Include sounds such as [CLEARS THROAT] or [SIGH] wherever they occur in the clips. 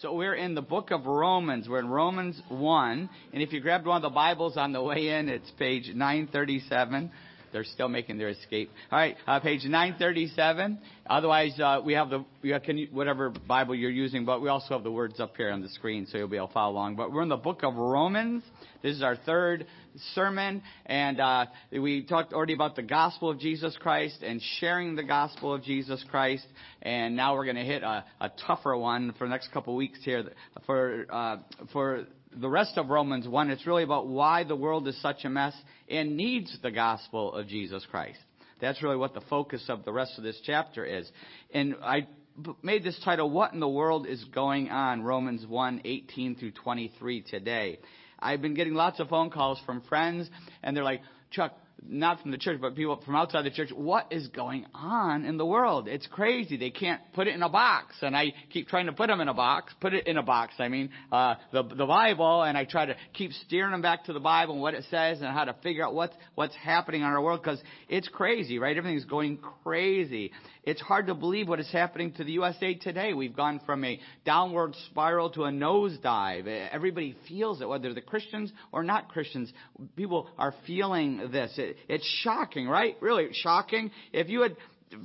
So we're in the book of Romans. We're in Romans 1. And if you grabbed one of the Bibles on the way in, it's page 937. They're still making their escape. All right, uh, page 937. Otherwise, uh, we have the we have, you, whatever Bible you're using, but we also have the words up here on the screen, so you'll be able to follow along. But we're in the book of Romans. This is our third sermon, and uh, we talked already about the gospel of Jesus Christ and sharing the gospel of Jesus Christ. And now we're going to hit a, a, tougher one for the next couple weeks here for uh, for the rest of Romans 1, it's really about why the world is such a mess and needs the gospel of Jesus Christ. That's really what the focus of the rest of this chapter is. And I made this title, What in the World is Going On? Romans 1, 18 through 23 today. I've been getting lots of phone calls from friends, and they're like, Chuck, not from the church, but people from outside the church, what is going on in the world? It's crazy. They can't put it in a box. And I keep trying to put them in a box, put it in a box, I mean, uh, the, the Bible, and I try to keep steering them back to the Bible and what it says and how to figure out what's, what's happening in our world because it's crazy, right? Everything's going crazy. It's hard to believe what is happening to the USA today. We've gone from a downward spiral to a nosedive. Everybody feels it, whether they're Christians or not Christians. People are feeling this. It, it's shocking, right? Really shocking. If you had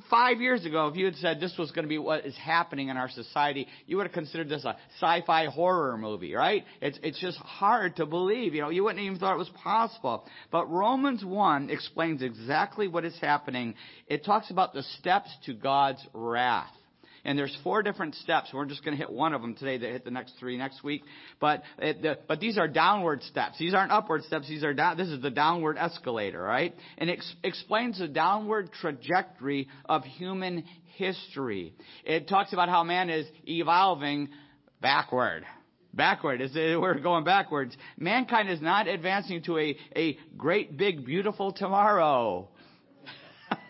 five years ago, if you had said this was going to be what is happening in our society, you would have considered this a sci-fi horror movie, right? It's, it's just hard to believe. You know, you wouldn't even thought it was possible. But Romans 1 explains exactly what is happening. It talks about the steps to God's wrath. And there's four different steps. We're just going to hit one of them today. They hit the next three next week. But it, the, but these are downward steps. These aren't upward steps. These are down. This is the downward escalator, right? And it ex- explains the downward trajectory of human history. It talks about how man is evolving backward backward. As we're going backwards. Mankind is not advancing to a, a great, big, beautiful tomorrow.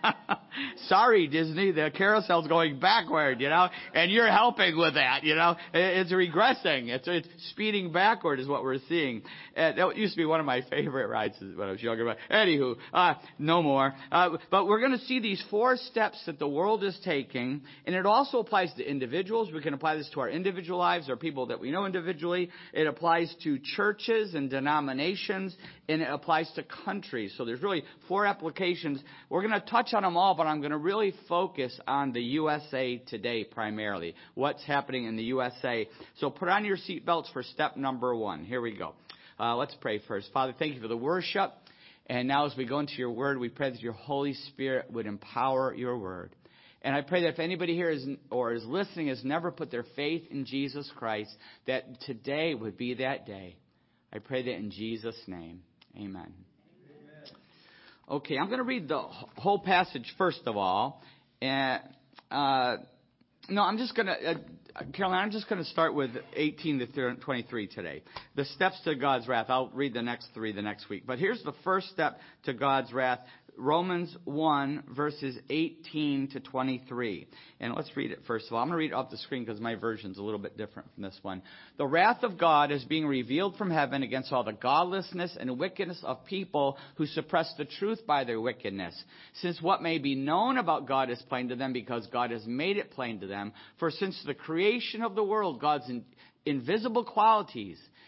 [LAUGHS] Sorry, Disney, the carousel's going backward, you know, and you're helping with that, you know. It's regressing. It's, it's speeding backward is what we're seeing. Uh, that used to be one of my favorite rides when I was younger. But anywho, uh, no more. Uh, but we're going to see these four steps that the world is taking, and it also applies to individuals. We can apply this to our individual lives or people that we know individually. It applies to churches and denominations, and it applies to countries. So there's really four applications. We're going to touch on them all, but I'm going to really focus on the USA today primarily. What's happening in the USA. So put on your seatbelts for step number one. Here we go. Uh, let's pray first. Father, thank you for the worship. And now as we go into your word, we pray that your Holy Spirit would empower your word. And I pray that if anybody here is or is listening has never put their faith in Jesus Christ, that today would be that day. I pray that in Jesus' name. Amen. Okay, I'm going to read the whole passage first of all. And, uh, no, I'm just going to, uh, Caroline, I'm just going to start with 18 to 23 today. The steps to God's wrath. I'll read the next three the next week. But here's the first step to God's wrath. Romans 1, verses 18 to 23. And let's read it first of all. I'm going to read it off the screen because my version's a little bit different from this one. The wrath of God is being revealed from heaven against all the godlessness and wickedness of people who suppress the truth by their wickedness. Since what may be known about God is plain to them because God has made it plain to them. For since the creation of the world, God's in, invisible qualities,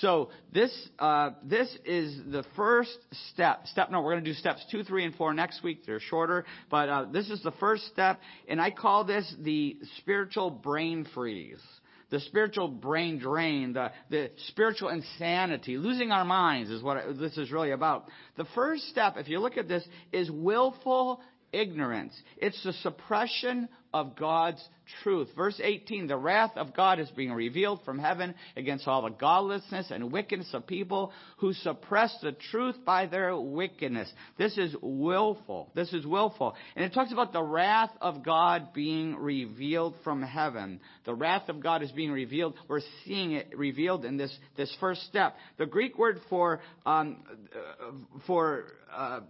So this uh, this is the first step. Step no, we're going to do steps two, three, and four next week. They're shorter, but uh, this is the first step, and I call this the spiritual brain freeze. The spiritual brain drain, the, the spiritual insanity, losing our minds is what this is really about. The first step, if you look at this, is willful ignorance. It's the suppression of God's truth. Verse 18, the wrath of God is being revealed from heaven against all the godlessness and wickedness of people who suppress the truth by their wickedness. This is willful. This is willful. And it talks about the wrath of God being revealed from heaven. The wrath of God is being revealed. We're seeing it revealed in this, this first step. The Greek word for, um, uh, for, uh,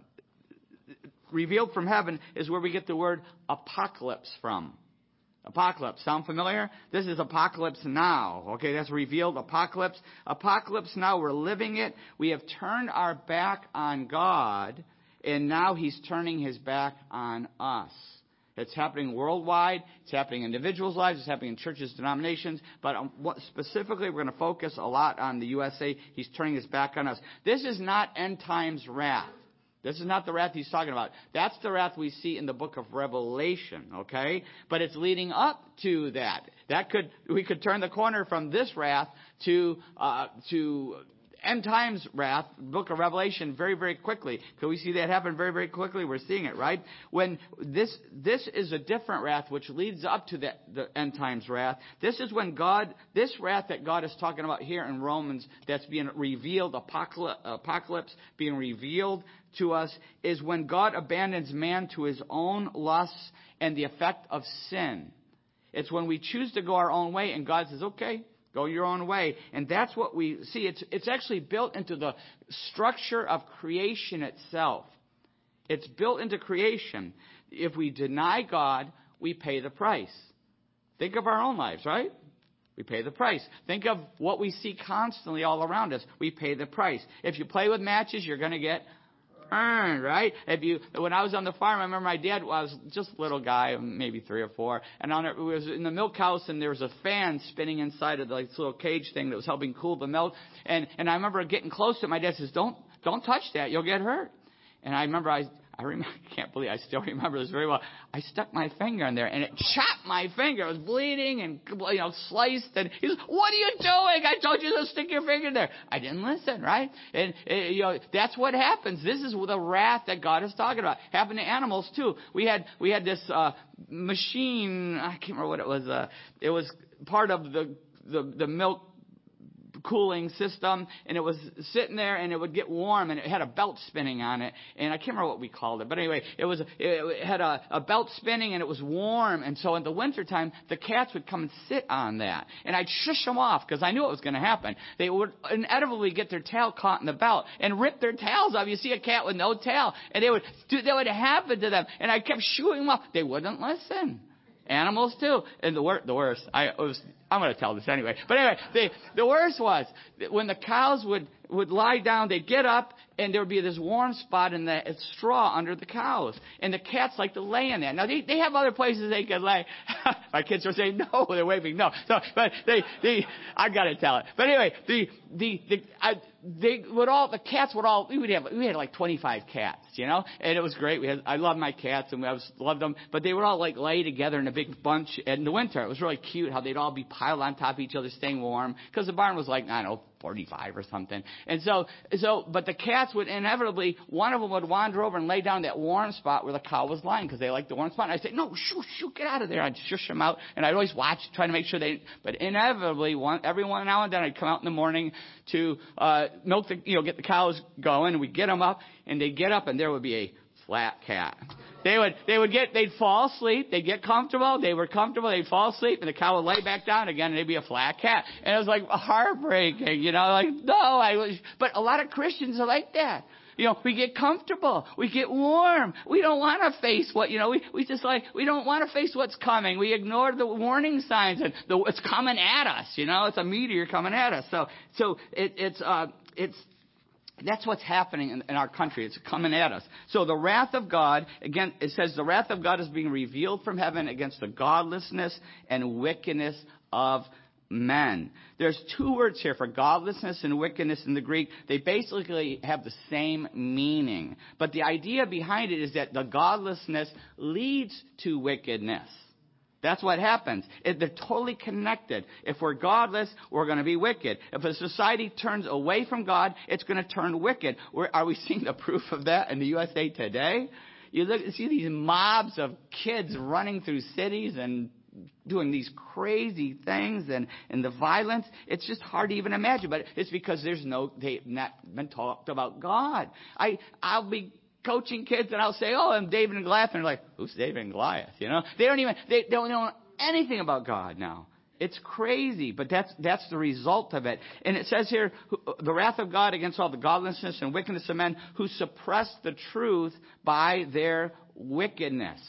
revealed from heaven is where we get the word apocalypse from. Apocalypse. Sound familiar? This is apocalypse now. Okay, that's revealed apocalypse. Apocalypse now. We're living it. We have turned our back on God, and now He's turning His back on us. It's happening worldwide. It's happening in individuals' lives. It's happening in churches, denominations. But um, specifically, we're going to focus a lot on the USA. He's turning his back on us. This is not end times wrath. This is not the wrath he's talking about. That's the wrath we see in the book of Revelation, okay? But it's leading up to that. That could, we could turn the corner from this wrath to, uh, to end times wrath, book of Revelation, very, very quickly. Can we see that happen very, very quickly? We're seeing it, right? When this, this is a different wrath which leads up to the, the end times wrath. This is when God, this wrath that God is talking about here in Romans that's being revealed, apocalypse, apocalypse being revealed to us, is when God abandons man to his own lusts and the effect of sin. It's when we choose to go our own way and God says, okay, Go your own way. And that's what we see. It's, it's actually built into the structure of creation itself. It's built into creation. If we deny God, we pay the price. Think of our own lives, right? We pay the price. Think of what we see constantly all around us. We pay the price. If you play with matches, you're going to get earned, right? If you, when I was on the farm, I remember my dad I was just a little guy, maybe three or four, and on it was in the milk house, and there was a fan spinning inside of the, like, this little cage thing that was helping cool the milk, and and I remember getting close to it. My dad says, "Don't don't touch that, you'll get hurt." And I remember I I remember, [LAUGHS] can't believe I still [LAUGHS] remember this very well. I stuck my finger in there and it chopped my finger. It was bleeding and you know sliced. And he says, "What are you doing? I told you to stick your finger in there." I didn't listen, right? And you know that's what happens. This is the wrath that God is talking about. Happened to animals too. We had we had this uh, machine. I can't remember what it was. Uh, it was part of the the, the milk cooling system, and it was sitting there, and it would get warm, and it had a belt spinning on it, and I can't remember what we called it, but anyway, it was it had a, a belt spinning, and it was warm, and so in the wintertime, the cats would come and sit on that, and I'd shush them off because I knew it was going to happen. They would inevitably get their tail caught in the belt and rip their tails off. You see a cat with no tail, and they would that would happen to them, and I kept shooing them off. They wouldn't listen. Animals too. And the, wor- the worst, I was, I'm going to tell this anyway. But anyway, the, the worst was when the cows would, would lie down, they'd get up, and there would be this warm spot in the straw under the cows. And the cats like to lay in that. Now, they, they have other places they can lay. [LAUGHS] My kids are saying, no, they're waving, no. So, but they, they, I got to tell it. But anyway, the, the, the, I, they would all, the cats would all, we would have, we had like 25 cats, you know? And it was great. We had, I loved my cats and I was, loved them, but they would all like lay together in a big bunch in the winter. It was really cute how they'd all be piled on top of each other, staying warm, because the barn was like, I don't know, 45 or something. And so, so, but the cats would inevitably, one of them would wander over and lay down that warm spot where the cow was lying because they liked the warm spot. And I'd say, no, shoo, shoo, get out of there. I'd shush them out. And I'd always watch, trying to make sure they, but inevitably, one, every one now and then I'd come out in the morning to, uh, milk the, you know, get the cows going and we'd get them up and they'd get up and there would be a flat cat. They would, they would get, they'd fall asleep, they'd get comfortable, they were comfortable, they'd fall asleep, and the cow would lay back down again, and they'd be a flat cat. And it was like heartbreaking, you know, like, no, I was, but a lot of Christians are like that. You know, we get comfortable. We get warm. We don't want to face what, you know, we, we just like, we don't want to face what's coming. We ignore the warning signs and the, it's coming at us, you know, it's a meteor coming at us. So, so it, it's, uh, it's, that's what's happening in, in, our country. It's coming at us. So the wrath of God, again, it says the wrath of God is being revealed from heaven against the godlessness and wickedness of men. There's two words here for godlessness and wickedness in the Greek. They basically have the same meaning. But the idea behind it is that the godlessness leads to wickedness. That's what happens. It, they're totally connected. If we're godless, we're going to be wicked. If a society turns away from God, it's going to turn wicked. We're, are we [LAUGHS] seeing the proof of that in the USA today? You look, see these mobs of kids running through cities and doing these crazy things and, and the violence. It's just hard to even imagine, but it's because there's no, they've not been talked about God. I, I'll be coaching kids and I'll say, oh, I'm David and Goliath. And they're like, who's David and Goliath? You know, they don't even, they don't know anything about God now. It's crazy, but that's, that's the result of it. And it says here, the wrath of God against all the godlessness and wickedness of men who suppress the truth by their wickedness.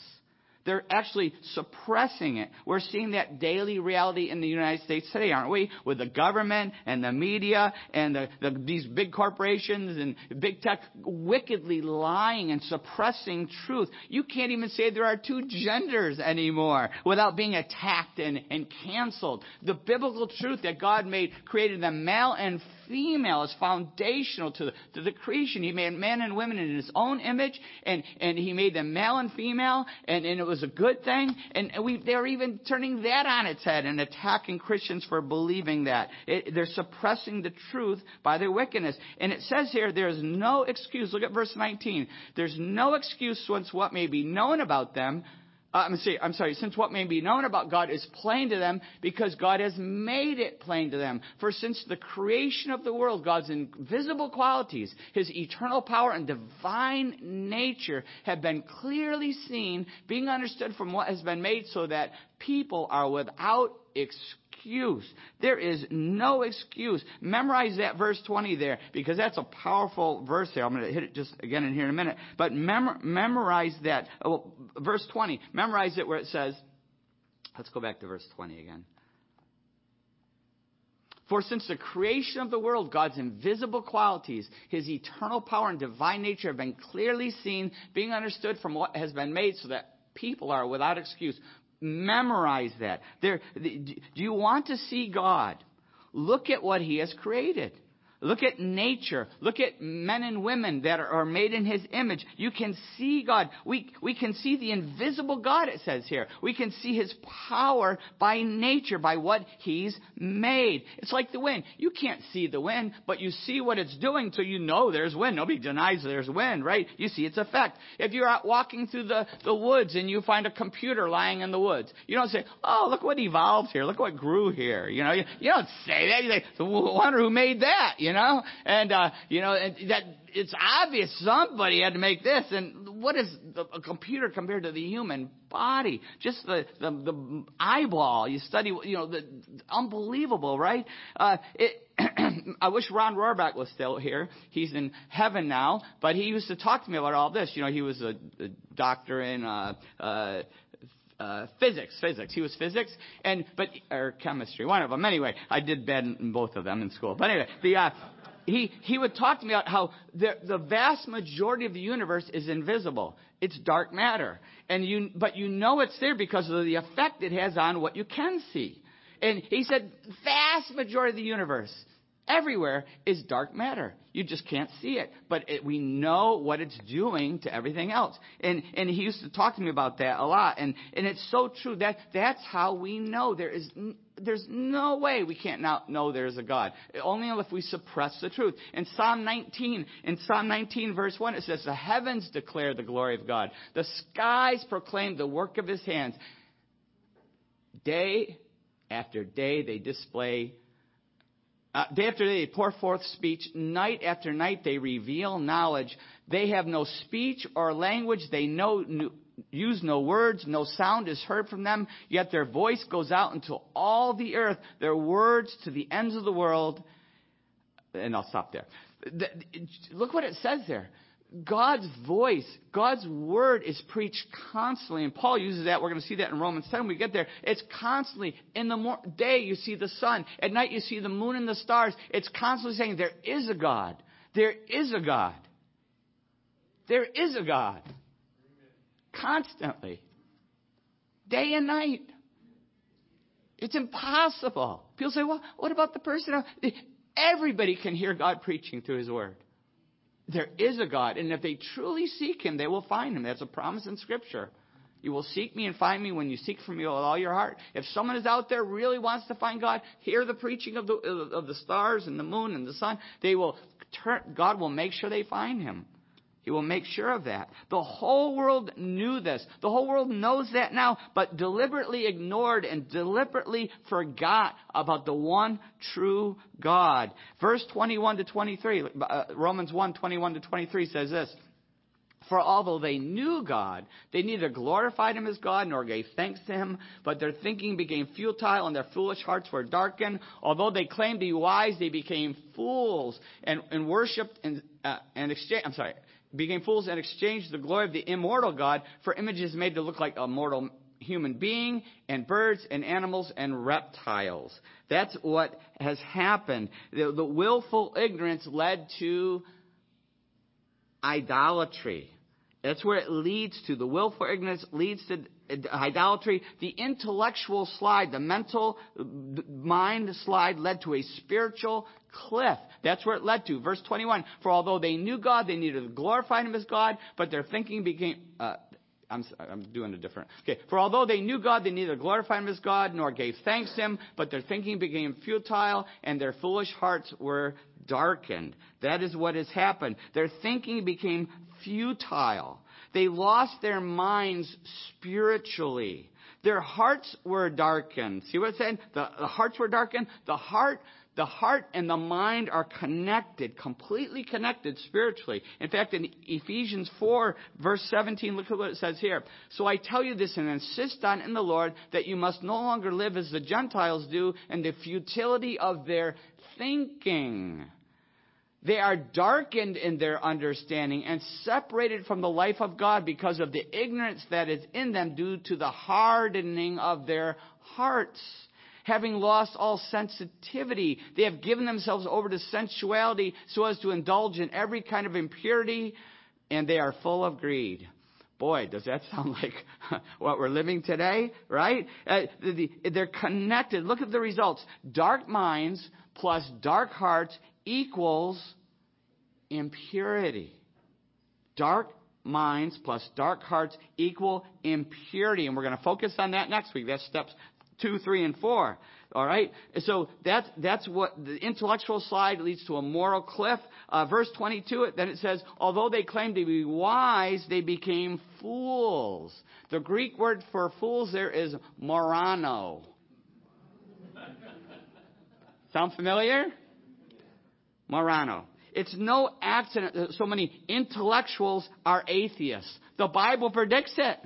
They're actually suppressing it. We're seeing that daily reality in the United States today, aren't we? With the government and the media and the, the, these big corporations and big tech wickedly lying and suppressing truth. You can't even say there are two genders anymore without being attacked and, and canceled. The biblical truth that God made, created them male and female is foundational to the, to the creation. He made men and women in his own image, and, and he made them male and female, and, and it was a good thing. And we, they're even turning that on its head and attacking Christians for believing that. It, they're suppressing the truth by their wickedness. And it says here, there's no excuse. Look at verse 19. There's no excuse once what may be known about them Uh, I'm, sorry, I'm sorry, since what may be known about God is plain to them because God has made it plain to them. For since the creation of the world, God's invisible qualities, His eternal power and divine nature have been clearly seen, being understood from what has been made so that people are without excuse. There is no excuse. Memorize that verse 20 there because that's a powerful verse there. I'm going to hit it just again in here in a minute. But mem- memorize that. Oh, verse 20. Memorize it where it says, let's go back to verse 20 again. For since the creation of the world, God's invisible qualities, His eternal power and divine nature have been clearly seen, being understood from what has been made so that people are without excuse. Memorize that. There, do you want to see God? Look at what He has created. Look at nature. Look at men and women that are made in His image. You can see God. We, we can see the invisible God, it says here. We can see His power by nature, by what He's made. It's like the wind. You can't see the wind, but you see what it's doing, so you know there's wind. Nobody denies there's wind, right? You see its effect. If you're out walking through the, the woods and you find a computer lying in the woods, you don't say, oh, look what evolved here. Look what grew here. You know, you, you don't say that. You say, wonder who made that. You you know? And, uh, you know, that it's obvious somebody had to make this. And what is a computer compared to the human body? Just the, the, the eyeball. You study, you know, the, unbelievable, right? Uh, it, [CLEARS THROAT] I wish Ron Rohrbach was still here. He's in heaven now, but he used to talk to me about all this. You know, he was a, a doctor in, uh, uh, uh, physics, physics. He was physics and but or chemistry, one of them. Anyway, I did bad in both of them in school. But anyway, the uh, he he would talk to me about how the the vast majority of the universe is invisible. It's dark matter, and you but you know it's there because of the effect it has on what you can see. And he said, vast majority of the universe everywhere is dark matter. You just can't see it. But it, we know what it's doing to everything else. And, and he used to talk to me about that a lot. And, and it's so true. That, that's how we know there is, there's no way we can't now know there's a God. Only if we suppress the truth. In Psalm 19, in Psalm 19 verse 1, it says, the heavens declare the glory of God. The skies proclaim the work of his hands. Day after day they display uh, day after day, they pour forth speech. Night after night, they reveal knowledge. They have no speech or language. They know, use no words. No sound is heard from them. Yet their voice goes out into all the earth. Their words to the ends of the world. And I'll stop there. Look what it says there. God's voice, God's word is preached constantly. And Paul uses that. We're going to see that in Romans 10 when we get there. It's constantly. In the day, you see the sun. At night, you see the moon and the stars. It's constantly saying, There is a God. There is a God. There is a God. Constantly. Day and night. It's impossible. People say, well, what about the person? Everybody can hear God preaching through His Word. There is a God, and if they truly seek Him, they will find Him. That's a promise in Scripture. You will seek me and find me when you seek for me with all your heart. If someone is out there really wants to find God, hear the preaching of the of the stars and the moon and the sun. They will turn. God will make sure they find Him. He will make sure of that. The whole world knew this. The whole world knows that now, but deliberately ignored and deliberately forgot about the one true God. Verse 21 to 23, uh, Romans 1 21 to 23 says this. For although they knew God, they neither glorified him as God nor gave thanks to him, but their thinking became futile and their foolish hearts were darkened. Although they claimed to be wise, they became fools and, and worshipped and, uh, and exchanged, I'm sorry, became fools and exchanged the glory of the immortal God for images made to look like a mortal human being and birds and animals and reptiles. That's what has happened. The, the willful ignorance led to idolatry. That's where it leads to. The willful ignorance leads to idolatry. The intellectual slide, the mental mind slide led to a spiritual cliff. That's where it led to. Verse 21. For although they knew God, they neither glorified Him as God, but their thinking became, uh, I'm, I'm doing a different. Okay. For although they knew God, they neither glorified Him as God nor gave thanks to Him, but their thinking became futile and their foolish hearts were darkened. That is what has happened. Their thinking became futile. They lost their minds spiritually. Their hearts were darkened. See what it's saying? The, the hearts were darkened. The heart the heart and the mind are connected, completely connected spiritually. In fact, in Ephesians 4, verse 17, look at what it says here. So I tell you this and insist on in the Lord that you must no longer live as the Gentiles do in the futility of their thinking. They are darkened in their understanding and separated from the life of God because of the ignorance that is in them due to the hardening of their hearts having lost all sensitivity. They have given themselves over to sensuality so as to indulge in every kind of impurity, and they are full of greed. Boy, does that sound [LAUGHS] like what we're living today, right? Uh, the, the, they're connected. Look at the results. Dark minds plus dark hearts equals impurity. Dark minds plus dark hearts equal impurity. And we're going to focus on that next week. That's steps 2, 3, and 4. All right? So that's, that's what the intellectual slide leads to a moral cliff. Uh, verse 22, then it says, although they claimed to be wise, they became fools. The Greek word for fools there is morano. Sound familiar? Morano. It's no accident that so many intellectuals are atheists. The Bible predicts it.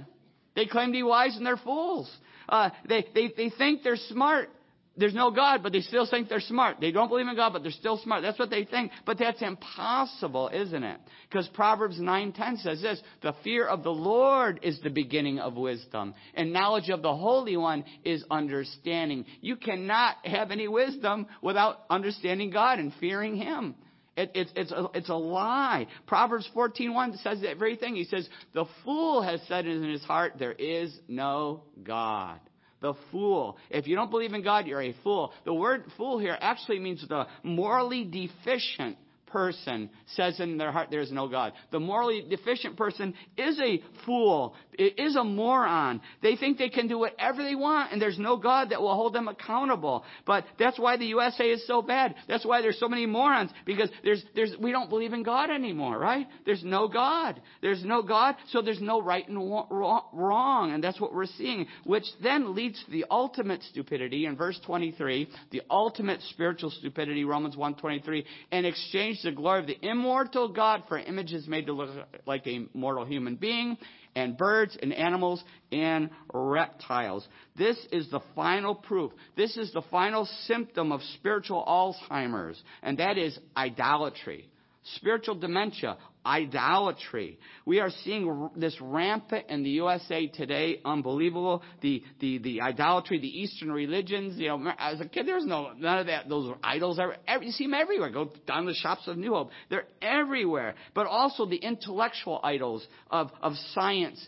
They claim to be wise and they're fools. Uh, they, they, they think they're smart. There's no God, but they still think they're smart. They don't believe in God, but they're still smart. That's what they think. But that's impossible, isn't it? Because Proverbs 9:10 says this, "The fear of the Lord is the beginning of wisdom, and knowledge of the Holy One is understanding." You cannot have any wisdom without understanding God and fearing Him. It, it, it's, a, it's a lie. Proverbs 14.1 says that very thing. He says, the fool has said in his heart, there is no God. The fool. If you don't believe in God, you're a fool. The word fool here actually means the morally deficient person says in their heart there is no God. The morally deficient person is a fool, is a moron. They think they can do whatever they want and there's no God that will hold them accountable. But that's why the USA is so bad. That's why there's so many morons because there's, there's, we don't believe in God anymore, right? There's no God. There's no God, so there's no right and wrong. And that's what we're seeing, which then leads to the ultimate stupidity in verse 23, the ultimate spiritual stupidity, Romans 1.23, and exchange the glory of the immortal God for images made to look like a mortal human being, and birds and animals and reptiles. This is the final proof. This is the final symptom of spiritual Alzheimer's, and that is idolatry. Spiritual dementia, idolatry. We are seeing this rampant in the USA today, unbelievable. The, the, the idolatry, the Eastern religions, you know, as a kid, there's no, none of that, those idols. Every, you see them everywhere. Go down the shops of New Hope. They're everywhere. But also the intellectual idols of, of science,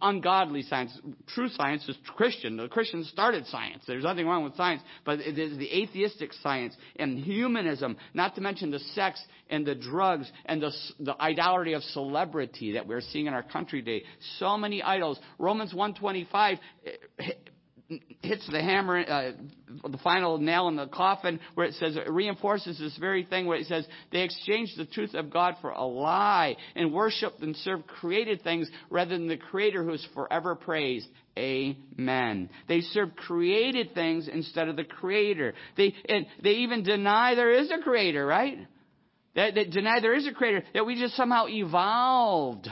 ungodly science. True science is Christian. The Christians started science. There's nothing wrong with science, but it is the atheistic science and humanism, not to mention the sex and the drugs and the, the, the idolatry of celebrity that we're seeing in our country today. So many idols. Romans 125 hits the hammer, uh, the final nail in the coffin, where it says, it reinforces this very thing where it says, they exchanged the truth of God for a lie and worshiped and served created things rather than the Creator who is forever praised. Amen. They serve created things instead of the Creator. They, and they even deny there is a Creator, right? That, that deny there is a Creator, that we just somehow evolved.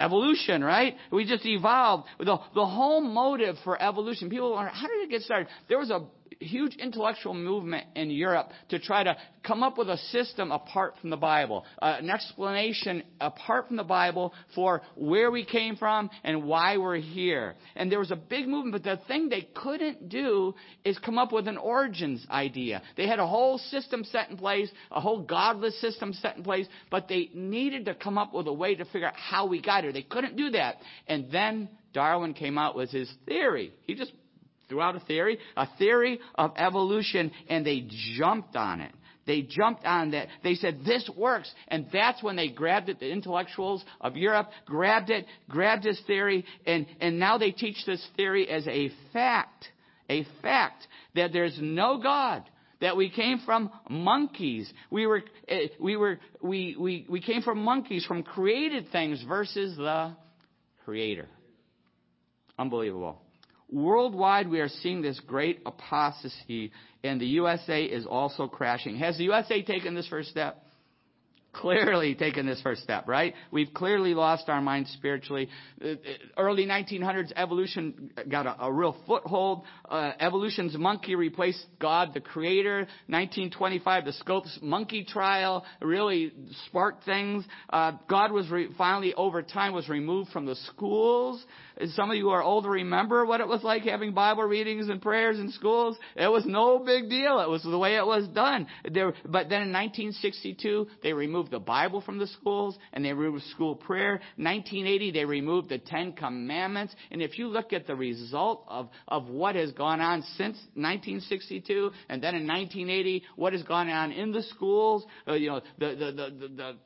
Evolution, right? We just evolved. The, the whole motive for evolution, people wonder, how did it get started? There was a huge intellectual movement in Europe to try to come up with a system apart from the Bible, uh, an explanation apart from the Bible for where we came from and why we're here. And there was a big movement, but the thing they couldn't do is come up with an origins idea. They had a whole system set in place, a whole godless system set in place, but they needed to come up with a way to figure out how we got here. They couldn't do that. And then Darwin came out with his theory. He just threw out a theory, a theory of evolution, and they jumped on it. They jumped on that. They said, this works. And that's when they grabbed it. The intellectuals of Europe grabbed it, grabbed this theory, and, and now they teach this theory as a fact. A fact that there's no God that we came from monkeys. We were, eh, we were, we, we, we came from monkeys, from created things versus the creator. Unbelievable. Worldwide, we are seeing this great apostasy, and the USA is also crashing. Has the USA taken this first step? Clearly taken this first step, right? We've clearly lost our minds spiritually. Uh, uh, early 1900s, evolution got a, a real foothold. Uh, evolution's monkey replaced God, the creator. 1925, the Scopes monkey trial really sparked things. Uh, God was re- finally, over time, was removed from the schools. Some of you are older remember what it was like having Bible readings and prayers in schools. It was no big deal. It was the way it was done. There, but then in 1962, they removed removed the Bible from the schools and they removed school prayer. 1980, they removed the Ten Commandments. And if you look at the result of, of what has gone on since 1962 and then in 1980, what has gone on in the schools, uh, you know, the, the, the, the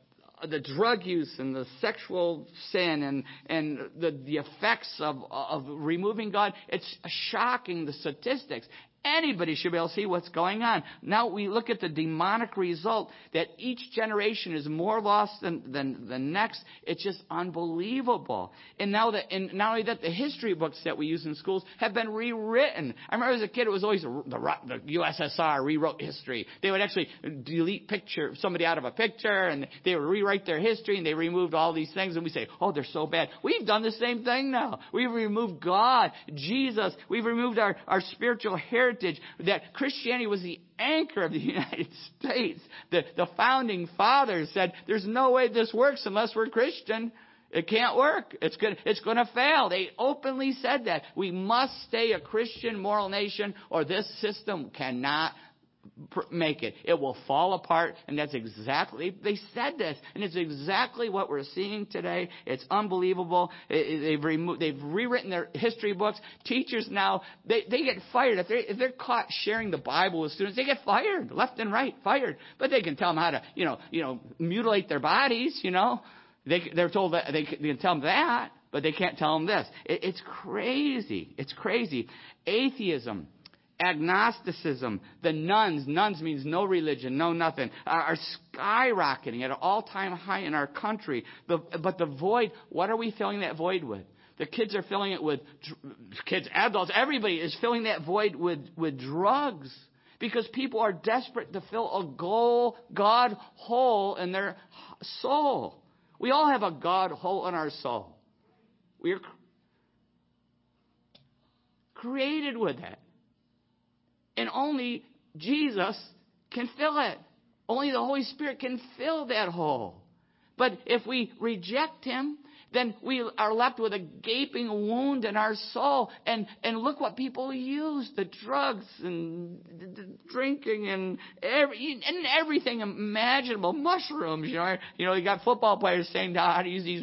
the drug use and the sexual sin and, and the, the effects of, of removing God, it's shocking the statistics. Anybody should be able to see what's going on. Now we look at the demonic result that each generation is more lost than, than the next. It's just unbelievable. And now that, and not only that, the history books that we use in schools have been rewritten. I remember as a kid, it was always the, the USSR rewrote history. They would actually delete picture, somebody out of a picture and they would rewrite their history and they removed all these things and we say, oh, they're so bad. We've done the same thing now. We've removed God, Jesus. We've removed our, our spiritual heritage heritage, that Christianity was the anchor of the [LAUGHS] United States. The, the founding fathers said, there's no way this works unless we're Christian. It can't work. It's going it's going to fail. They openly said that. We must stay a Christian moral nation or this system cannot make it. It will fall apart, and that's exactly, they said this, and it's exactly what we're seeing today. It's unbelievable. they've, removed, they've rewritten their history books. Teachers now, they, they get fired. If they're, if they're caught sharing the Bible with students, they get fired, left and right, fired. But they can tell them how to, you know, you know, mutilate their bodies, you know. They, they're told that, they, they can tell them that, but they can't tell them this. It, it's crazy. It's crazy. Atheism agnosticism, the nones, nones means no religion, no nothing, are, skyrocketing at an all-time high in our country. But the void, what are we filling that void with? The kids are filling it with, kids, adults, everybody is filling that void with, with drugs. Because people are desperate to fill a goal, God hole in their soul. We all have a God hole in our soul. We are created with that. And only Jesus can fill it. Only the Holy Spirit can fill that hole. But if we reject Him, then we are left with a gaping wound in our soul. And, and look what people use the drugs and the drinking and, every, and everything imaginable. Mushrooms, you know. You know, you got football players saying ah, how to use these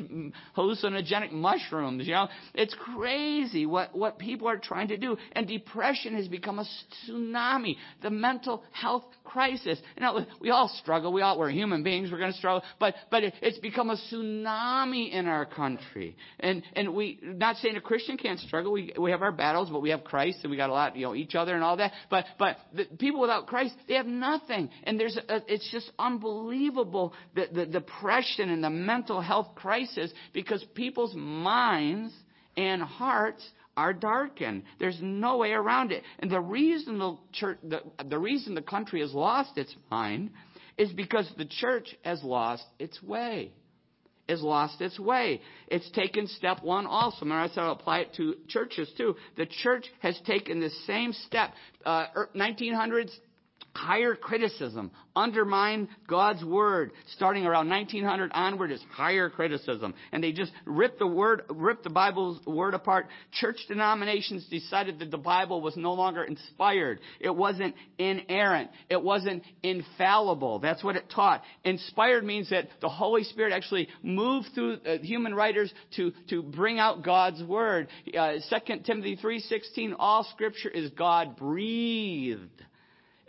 hallucinogenic mushrooms, you know. It's crazy what, what people are trying to do. And depression has become a tsunami. The mental health crisis. Know, we all struggle. We all, we're human beings. We're going to struggle. But, but it, it's become a tsunami in our country country. And and we not saying a Christian can't struggle. We we have our battles, but we have Christ and we got a lot, you know, each other and all that. But but the people without Christ, they have nothing. And there's a, it's just unbelievable the, the depression and the mental health crisis because people's minds and hearts are darkened. There's no way around it. And the reason the church, the, the reason the country has lost its mind is because the church has lost its way. Has lost its way. It's taken step one also. Remember, I said I'll apply it to churches too. The church has taken the same step. Uh, 1900s, er, higher criticism, undermine God's word. Starting around 1900 onward is higher criticism. And they just ripped the word, ripped the Bible's word apart. Church denominations decided that the Bible was no longer inspired. It wasn't inerrant. It wasn't infallible. That's what it taught. Inspired means that the Holy Spirit actually moved through uh, human writers to, to bring out God's word. Uh, 2 Timothy 3.16, all scripture is God breathed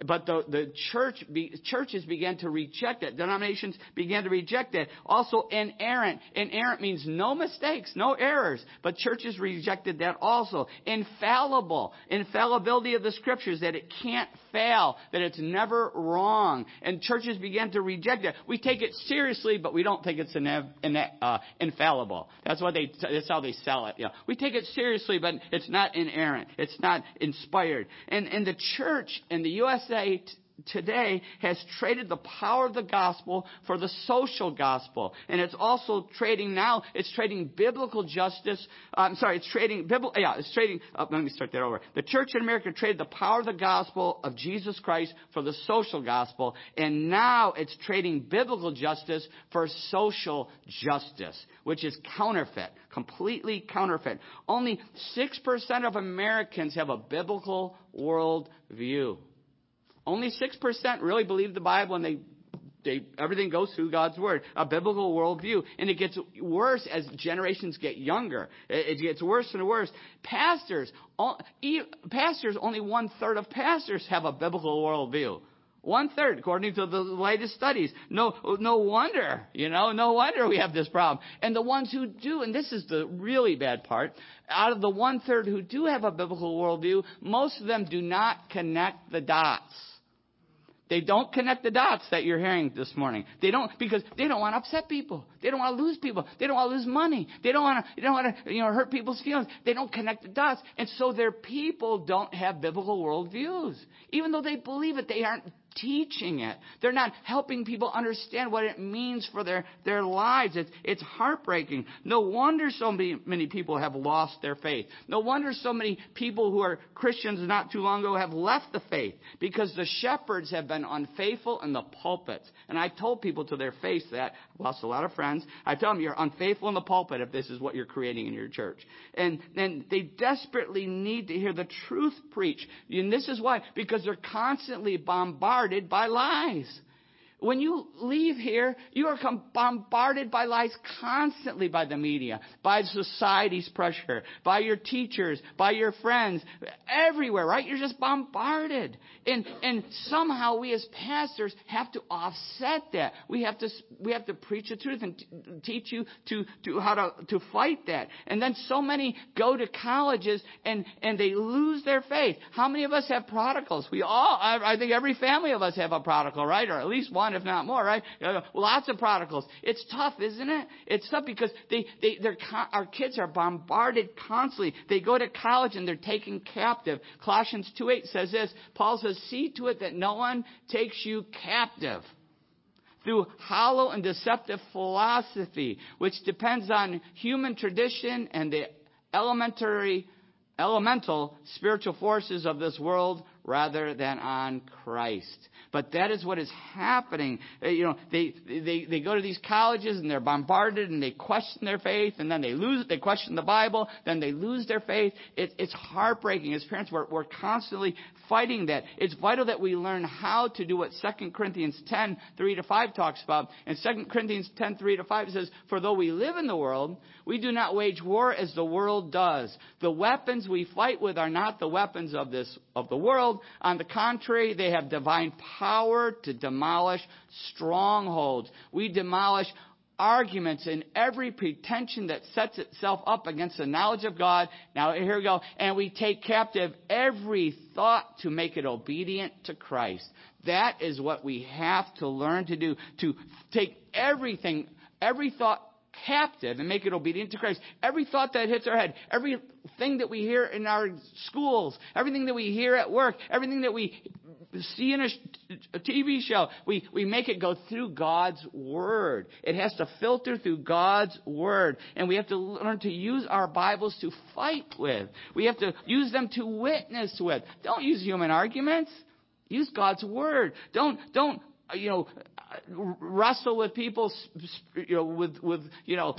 but the, the church be, churches began to reject it. Denominations began to reject it. Also, inerrant. Inerrant means no mistakes, no errors. But churches rejected that also. Infallible. Infallibility of the scriptures, that it can't fail, that it's never wrong. And churches began to reject it. We take it seriously, but we don't think it's uh, infallible. That's what they, that's how they sell it. Yeah. We take it seriously, but it's not inerrant. It's not inspired. And, and the church in the USA say today has traded the power of the gospel for the social gospel. And it's also trading now, it's trading biblical justice. Uh, I'm sorry, it's trading, biblical, yeah, it's trading, uh, let me start that over. The church in America traded the power of the gospel of Jesus Christ for the social gospel. And now it's trading biblical justice for social justice, which is counterfeit, completely counterfeit. Only 6% of Americans have a biblical world view. Only 6% really believe the Bible and they, they, everything goes through God's Word, a biblical worldview. And it gets worse as generations get younger. It, it gets worse and worse. Pastors, all, pastors, only one third of pastors have a biblical worldview. One third, according to the latest studies. No, no wonder, you know, no wonder we have this problem. And the ones who do, and this is the really bad part, out of the one third who do have a biblical worldview, most of them do not connect the dots. They don't connect the dots that you're hearing this morning. They don't because they don't want to upset people. They don't want to lose people. They don't want to lose money. They don't want to. They don't want to you know hurt people's feelings. They don't connect the dots, and so their people don't have biblical worldviews. Even though they believe it, they aren't teaching it. They're not helping people understand what it means for their, their lives. It's, it's heartbreaking. No wonder so many, many people have lost their faith. No wonder so many people who are Christians not too long ago have left the faith because the shepherds have been unfaithful in the pulpits. And I've told people to their face that. I've lost a lot of friends. I tell them you're unfaithful in the pulpit if this is what you're creating in your church. And, and they desperately need to hear the truth preached. And this is why, because they're constantly bombarded by lies. When you leave here, you are bombarded by lies constantly by the media, by society's pressure, by your teachers, by your friends, everywhere, right? You're just bombarded. And, and somehow we as pastors have to offset that. We have to, we have to preach the truth and t- teach you to, to how to, to fight that. And then so many go to colleges and, and they lose their faith. How many of us have prodigals? We all, I, I think every family of us have a prodigal, right? Or at least one one, if not more, right? Lots of prodigals. It's tough, isn't it? It's tough because they, they, they're, our kids are bombarded constantly. They go to college and they're taken captive. Colossians 2.8 says this. Paul says, see to it that no one takes you captive through hollow and deceptive philosophy, which depends on human tradition and the elementary, elemental spiritual forces of this world rather than on Christ. But that is what is happening. Uh, you know, they, they, they go to these colleges and they're bombarded and they question their faith and then they lose, they question the Bible, then they lose their faith. It, it's heartbreaking. As parents, we're, we're constantly fighting that. It's vital that we learn how to do what 2 Corinthians 10, 3 to 5 talks about. And 2 Corinthians 10, 3 to 5 says, For though we live in the world, we do not wage war as the world does. The weapons we fight with are not the weapons of this, of the world. On the contrary, they have divine power to demolish strongholds. We demolish arguments and every pretension that sets itself up against the knowledge of God. Now, here we go. And we take captive every thought to make it obedient to Christ. That is what we have to learn to do, to take everything, every thought captive and make it obedient to Christ. Every thought that hits our head, everything that we hear in our schools, everything that we hear at work, everything that we see in a, a, TV show, we, we make it go through God's Word. It has to filter through God's Word. And we have to learn to use our Bibles to fight with. We have to use them to witness with. Don't use human arguments. Use God's Word. Don't, don't, you know, wrestle with people, you know, with, with, you know,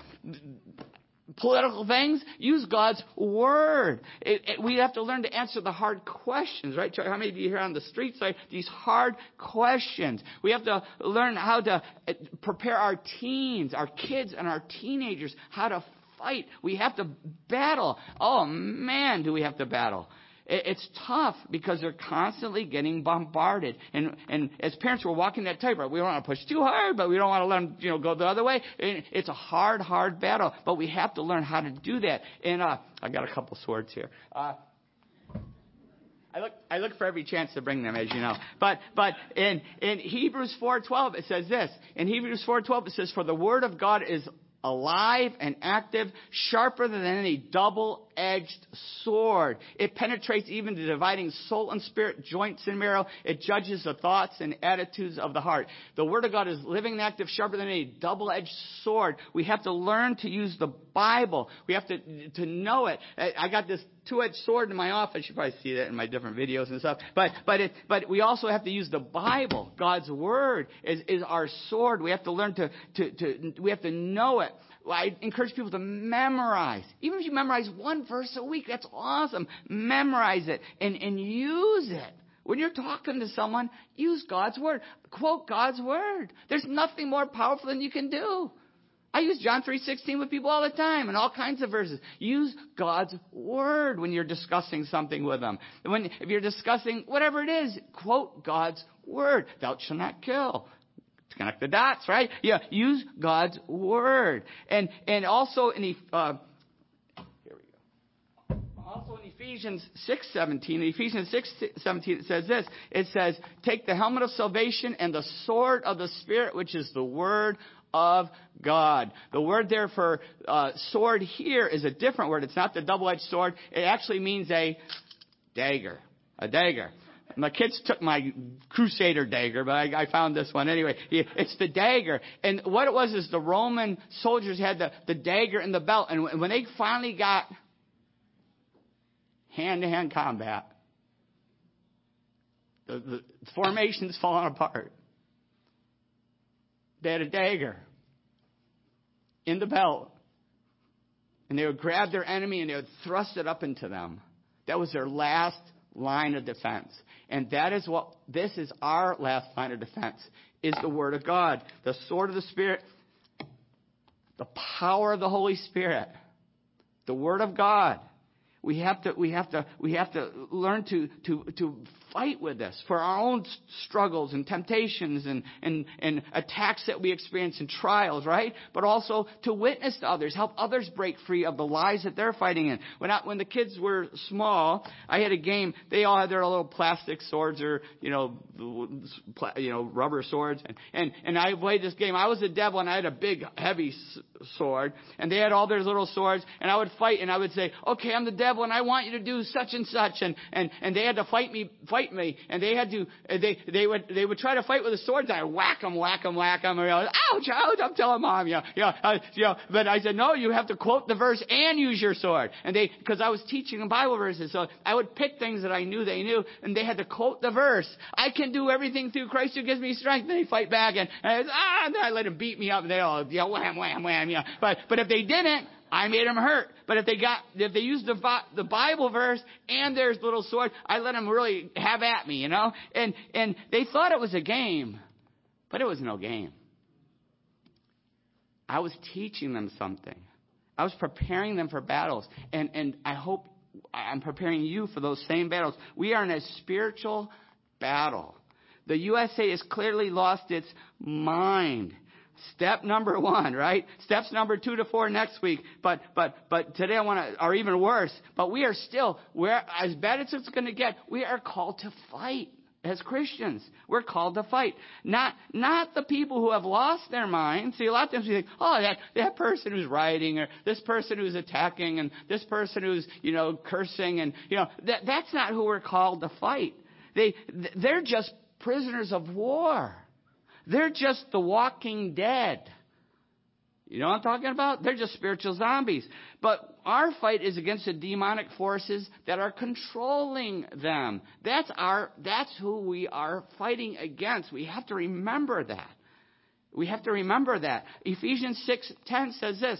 political things. Use God's word. It, it, we have to learn to answer the hard questions, right? How many of you here on the street say these hard questions? We have to learn how to uh, prepare our teens, our kids, and our teenagers how to fight. We have to battle. Oh man, do we have to battle? It's tough because they're constantly getting bombarded. And, and as parents, we're walking that tightrope. We don't want to push too hard, but we don't want to let them, you know, go the other way. It's a hard, hard battle, but we have to learn how to do that. And, uh, I got a couple swords here. Uh, I look, I look for every chance to bring them, as you know. But, but in, in Hebrews 4.12, it says this. In Hebrews 4.12, it says, For the word of God is alive and active, sharper than any double edged sword. It penetrates even to dividing soul and spirit, joints and marrow. It judges the thoughts and attitudes of the heart. The Word of God is living and active, sharper than any double edged sword. We have to learn to use the Bible. We have to, to know it. I got this two-edged sword in my office. You probably see that in my different videos and stuff. But, but, it, but we also have to use the Bible. God's Word is, is our sword. We have to learn to, to, to, we have to know it. I encourage people to memorize. Even if you memorize one verse a week, that's awesome. Memorize it and, and use it. When you're talking to someone, use God's word. Quote God's word. There's nothing more powerful than you can do. I use John 3:16 with people all the time and all kinds of verses. Use God's word when you're discussing something with them. When if you're discussing whatever it is, quote God's word. Thou shalt not kill connect the dots, right? Yeah, use God's word. And, and also in, uh, here we go. Also in Ephesians 6:17, in Ephesians 6:17 it says this. It says, "Take the helmet of salvation and the sword of the spirit, which is the word of God." The word there for uh, sword here is a different word. It's not the double-edged sword. It actually means a dagger. A dagger. My kids took my Crusader dagger, but I, I found this one anyway. It's the dagger. And what it was is the Roman soldiers had the, the dagger in the belt. And when they finally got hand to hand combat, the, the formation's [LAUGHS] falling apart. They had a dagger in the belt. And they would grab their enemy and they would thrust it up into them. That was their last line of defense. And that is what, this is our last line of defense, is the Word of God. The sword of the Spirit, the power of the Holy Spirit, the Word of God. We have to, we have to, we have to learn to, to, to fight with this for our own struggles and temptations and, and, and attacks that we experience and trials, right? But also to witness to others, help others break free of the lies that they're fighting in. When, I, when the kids were small, I had a game, they all had their little plastic swords or, you know, you know, rubber swords. And, and, and I played this game. I was the devil and I had a big, heavy sword. And they had all their little swords. And I would fight and I would say, okay, I'm the devil and I want you to do such and such. And, and, and they had to fight me, fight fight me, and they had to, they, they would, they would try to fight with the swords. I whack them, whack them, whack them. You know, ouch, ouch! I'm telling mom, know, you uh, know. But I said, no, you have to quote the verse and use your sword. And they, because I was teaching them Bible verses, so I would pick things that I knew they knew, and they had to quote the verse. I can do everything through Christ who gives me strength. And they fight back, and, and I, was, ah, and then I let them beat me up, and they all, know, wham, wham, wham, know. But, but if they didn't, I made them hurt. But if they got, if they used the, the Bible verse and their little sword, I let them really have at me, you know? And, and they thought it was a game, but it was no game. I was teaching them something. I was preparing them for battles. And, and I hope I'm preparing you for those same battles. We are in a spiritual battle. The USA has clearly lost its mind. Step number one, right? Steps number two to four next week. But but but today I want to, or even worse. But we are still, we're as bad as it's going to get. We are called to fight as Christians. We're called to fight. Not, not the people who have lost their mind. See, a lot of times we think, oh, that, that person who's rioting or this person who's attacking and this person who's, you know, cursing and, you know, that, that's not who we're called to fight. They, they're just prisoners of war. They're just the walking dead. You know what I'm talking about? They're just spiritual zombies. But our fight is against the demonic forces that are controlling them. That's our, that's who we are fighting against. We have to remember that. We have to remember that. Ephesians 6:10 says this,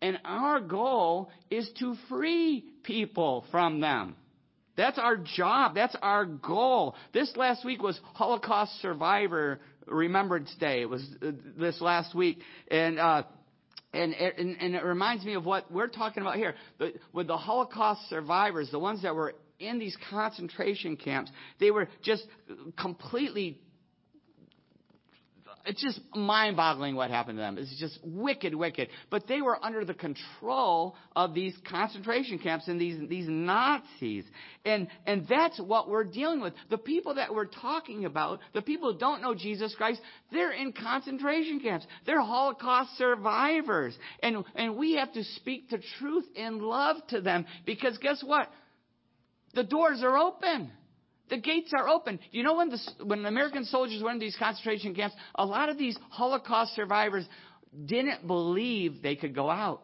And our goal is to free people from them. That's our job. That's our goal. This last week was Holocaust Survivor Remembrance Day. It was uh, this last week. And, uh, and, and, and it reminds me of what we're talking about here. With the Holocaust survivors, the ones that were in these concentration camps, they were just completely it's just mind boggling what happened to them. It's just wicked, wicked. But they were under the control of these concentration camps and these, these Nazis. And, and that's what we're dealing with. The people that we're talking about, the people who don't know Jesus Christ, they're in concentration camps. They're Holocaust survivors. And, and we have to speak the truth in love to them because guess what? The doors are open. The gates are open. You know when the, when American soldiers went into these concentration camps, a lot of these Holocaust survivors didn't believe they could go out.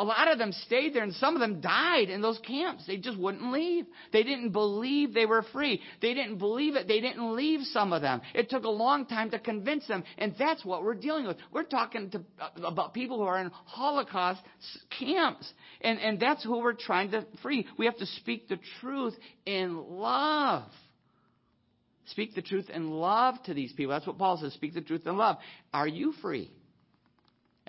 A lot of them stayed there and some of them died in those camps. They just wouldn't leave. They didn't believe they were free. They didn't believe it. They didn't leave some of them. It took a long time to convince them. And that's what we're dealing with. We're talking to, uh, about people who are in Holocaust camps. And, and that's who we're trying to free. We have to speak the truth in love. Speak the truth in love to these people. That's what Paul says. Speak the truth in love. Are you free?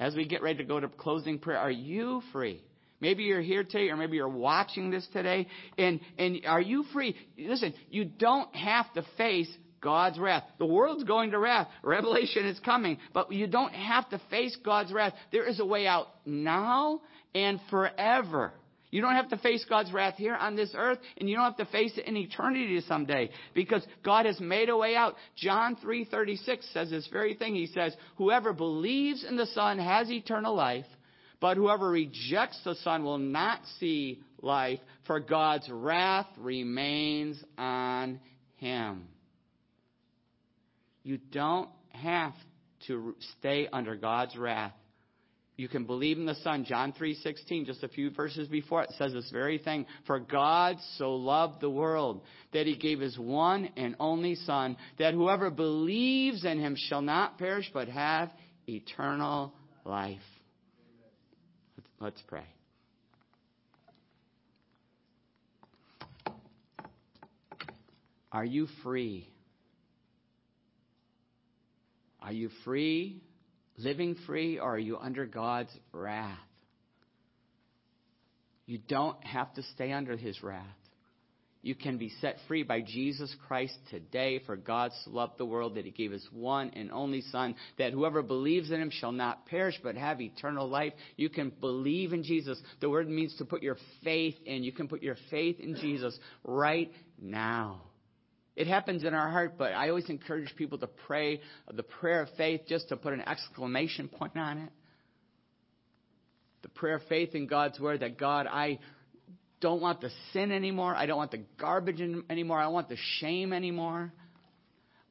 As we get ready to go to closing prayer, are you free? Maybe you're here today, or maybe you're watching this today, and, and are you free? Listen, you don't have to face God's wrath. The world's going to wrath. Revelation is coming, but you don't have to face God's wrath. There is a way out now and forever. You don't have to face God's wrath here on this earth, and you don't have to face it in eternity someday, because God has made a way out. John 3:36 says this very thing. He says, "Whoever believes in the Son has eternal life, but whoever rejects the Son will not see life, for God's wrath remains on him." You don't have to stay under God's wrath you can believe in the Son. John 3:16, just a few verses before it says this very thing, "For God so loved the world that he gave his one and only Son, that whoever believes in him shall not perish but have eternal life." Let's pray. Are you free? Are you free living free or are you under God's wrath? You don't have to stay under his wrath. You can be set free by Jesus Christ today, for God so loved the world that he gave his one and only Son, that whoever believes in him shall not perish but have eternal life. You can believe in Jesus. The word means to put your faith in. You can put your faith in Jesus right now. It happens in our heart, but I always encourage people to pray the prayer of faith just to put an exclamation point on it. The prayer of faith in God's word that God, I don't want the sin anymore. I don't want the garbage anymore. I don't want the shame anymore.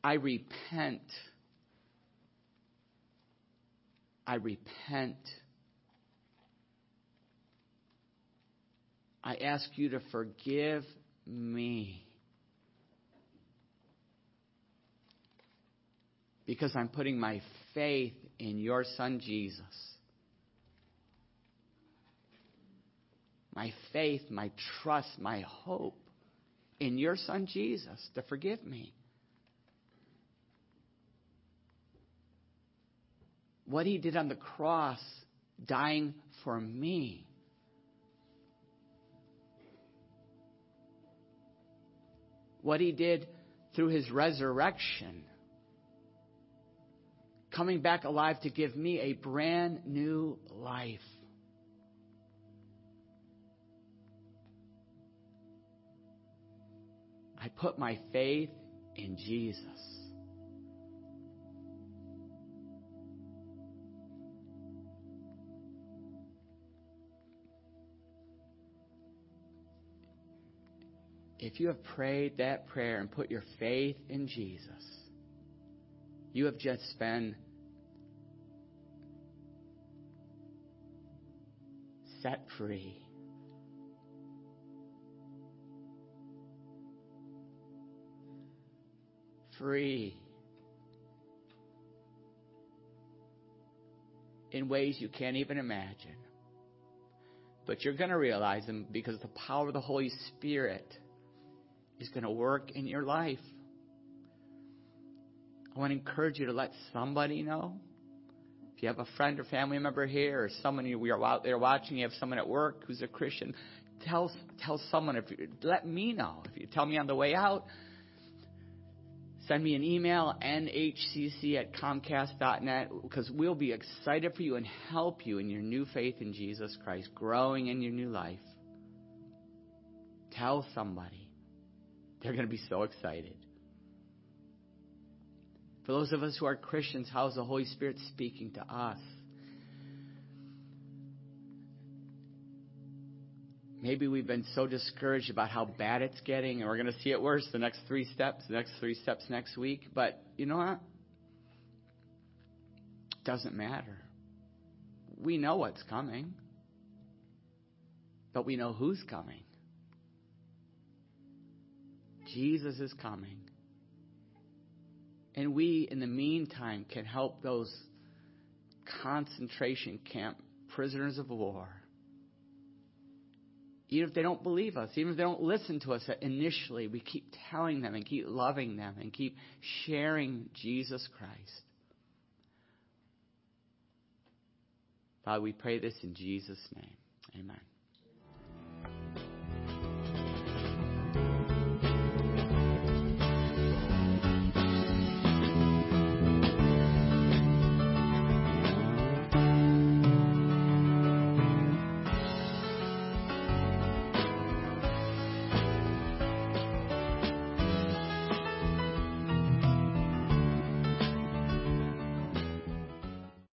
I repent. I repent. I ask you to forgive me. Because I'm putting my faith in your Son Jesus. my faith, my trust, my hope in your Son Jesus to forgive me. What he did on the cross, dying for me. What he did through his resurrection coming back alive to give me a brand new life. I put my faith in Jesus. If you have prayed that prayer and put your faith in Jesus, you have just been set free. Free in ways you can't even imagine. But you're going to realize them because the power of the Holy Spirit is going to work in your life. I want to encourage you to let somebody know. If you have a friend or family member here, or someone you are out there watching, you have someone at work who's a Christian, tell tell someone. If you, let me know. If you tell me on the way out, send me an email nhcc at comcast.net because we'll be excited for you and help you in your new faith in Jesus Christ, growing in your new life. Tell somebody. They're going to be so excited. For those of us who are Christians, how is the Holy Spirit speaking to us? Maybe we've been so discouraged about how bad it's getting, and we're going to see it worse the next three steps, the next three steps next week. But you know what? It Doesn't matter. We know what's coming, but we know who's coming. Jesus is coming. And we, in the meantime, can help those concentration camp prisoners of war. Even if they don't believe us, even if they don't listen to us initially, we keep telling them and keep loving them and keep sharing Jesus Christ. Father, we pray this in Jesus' name. Amen.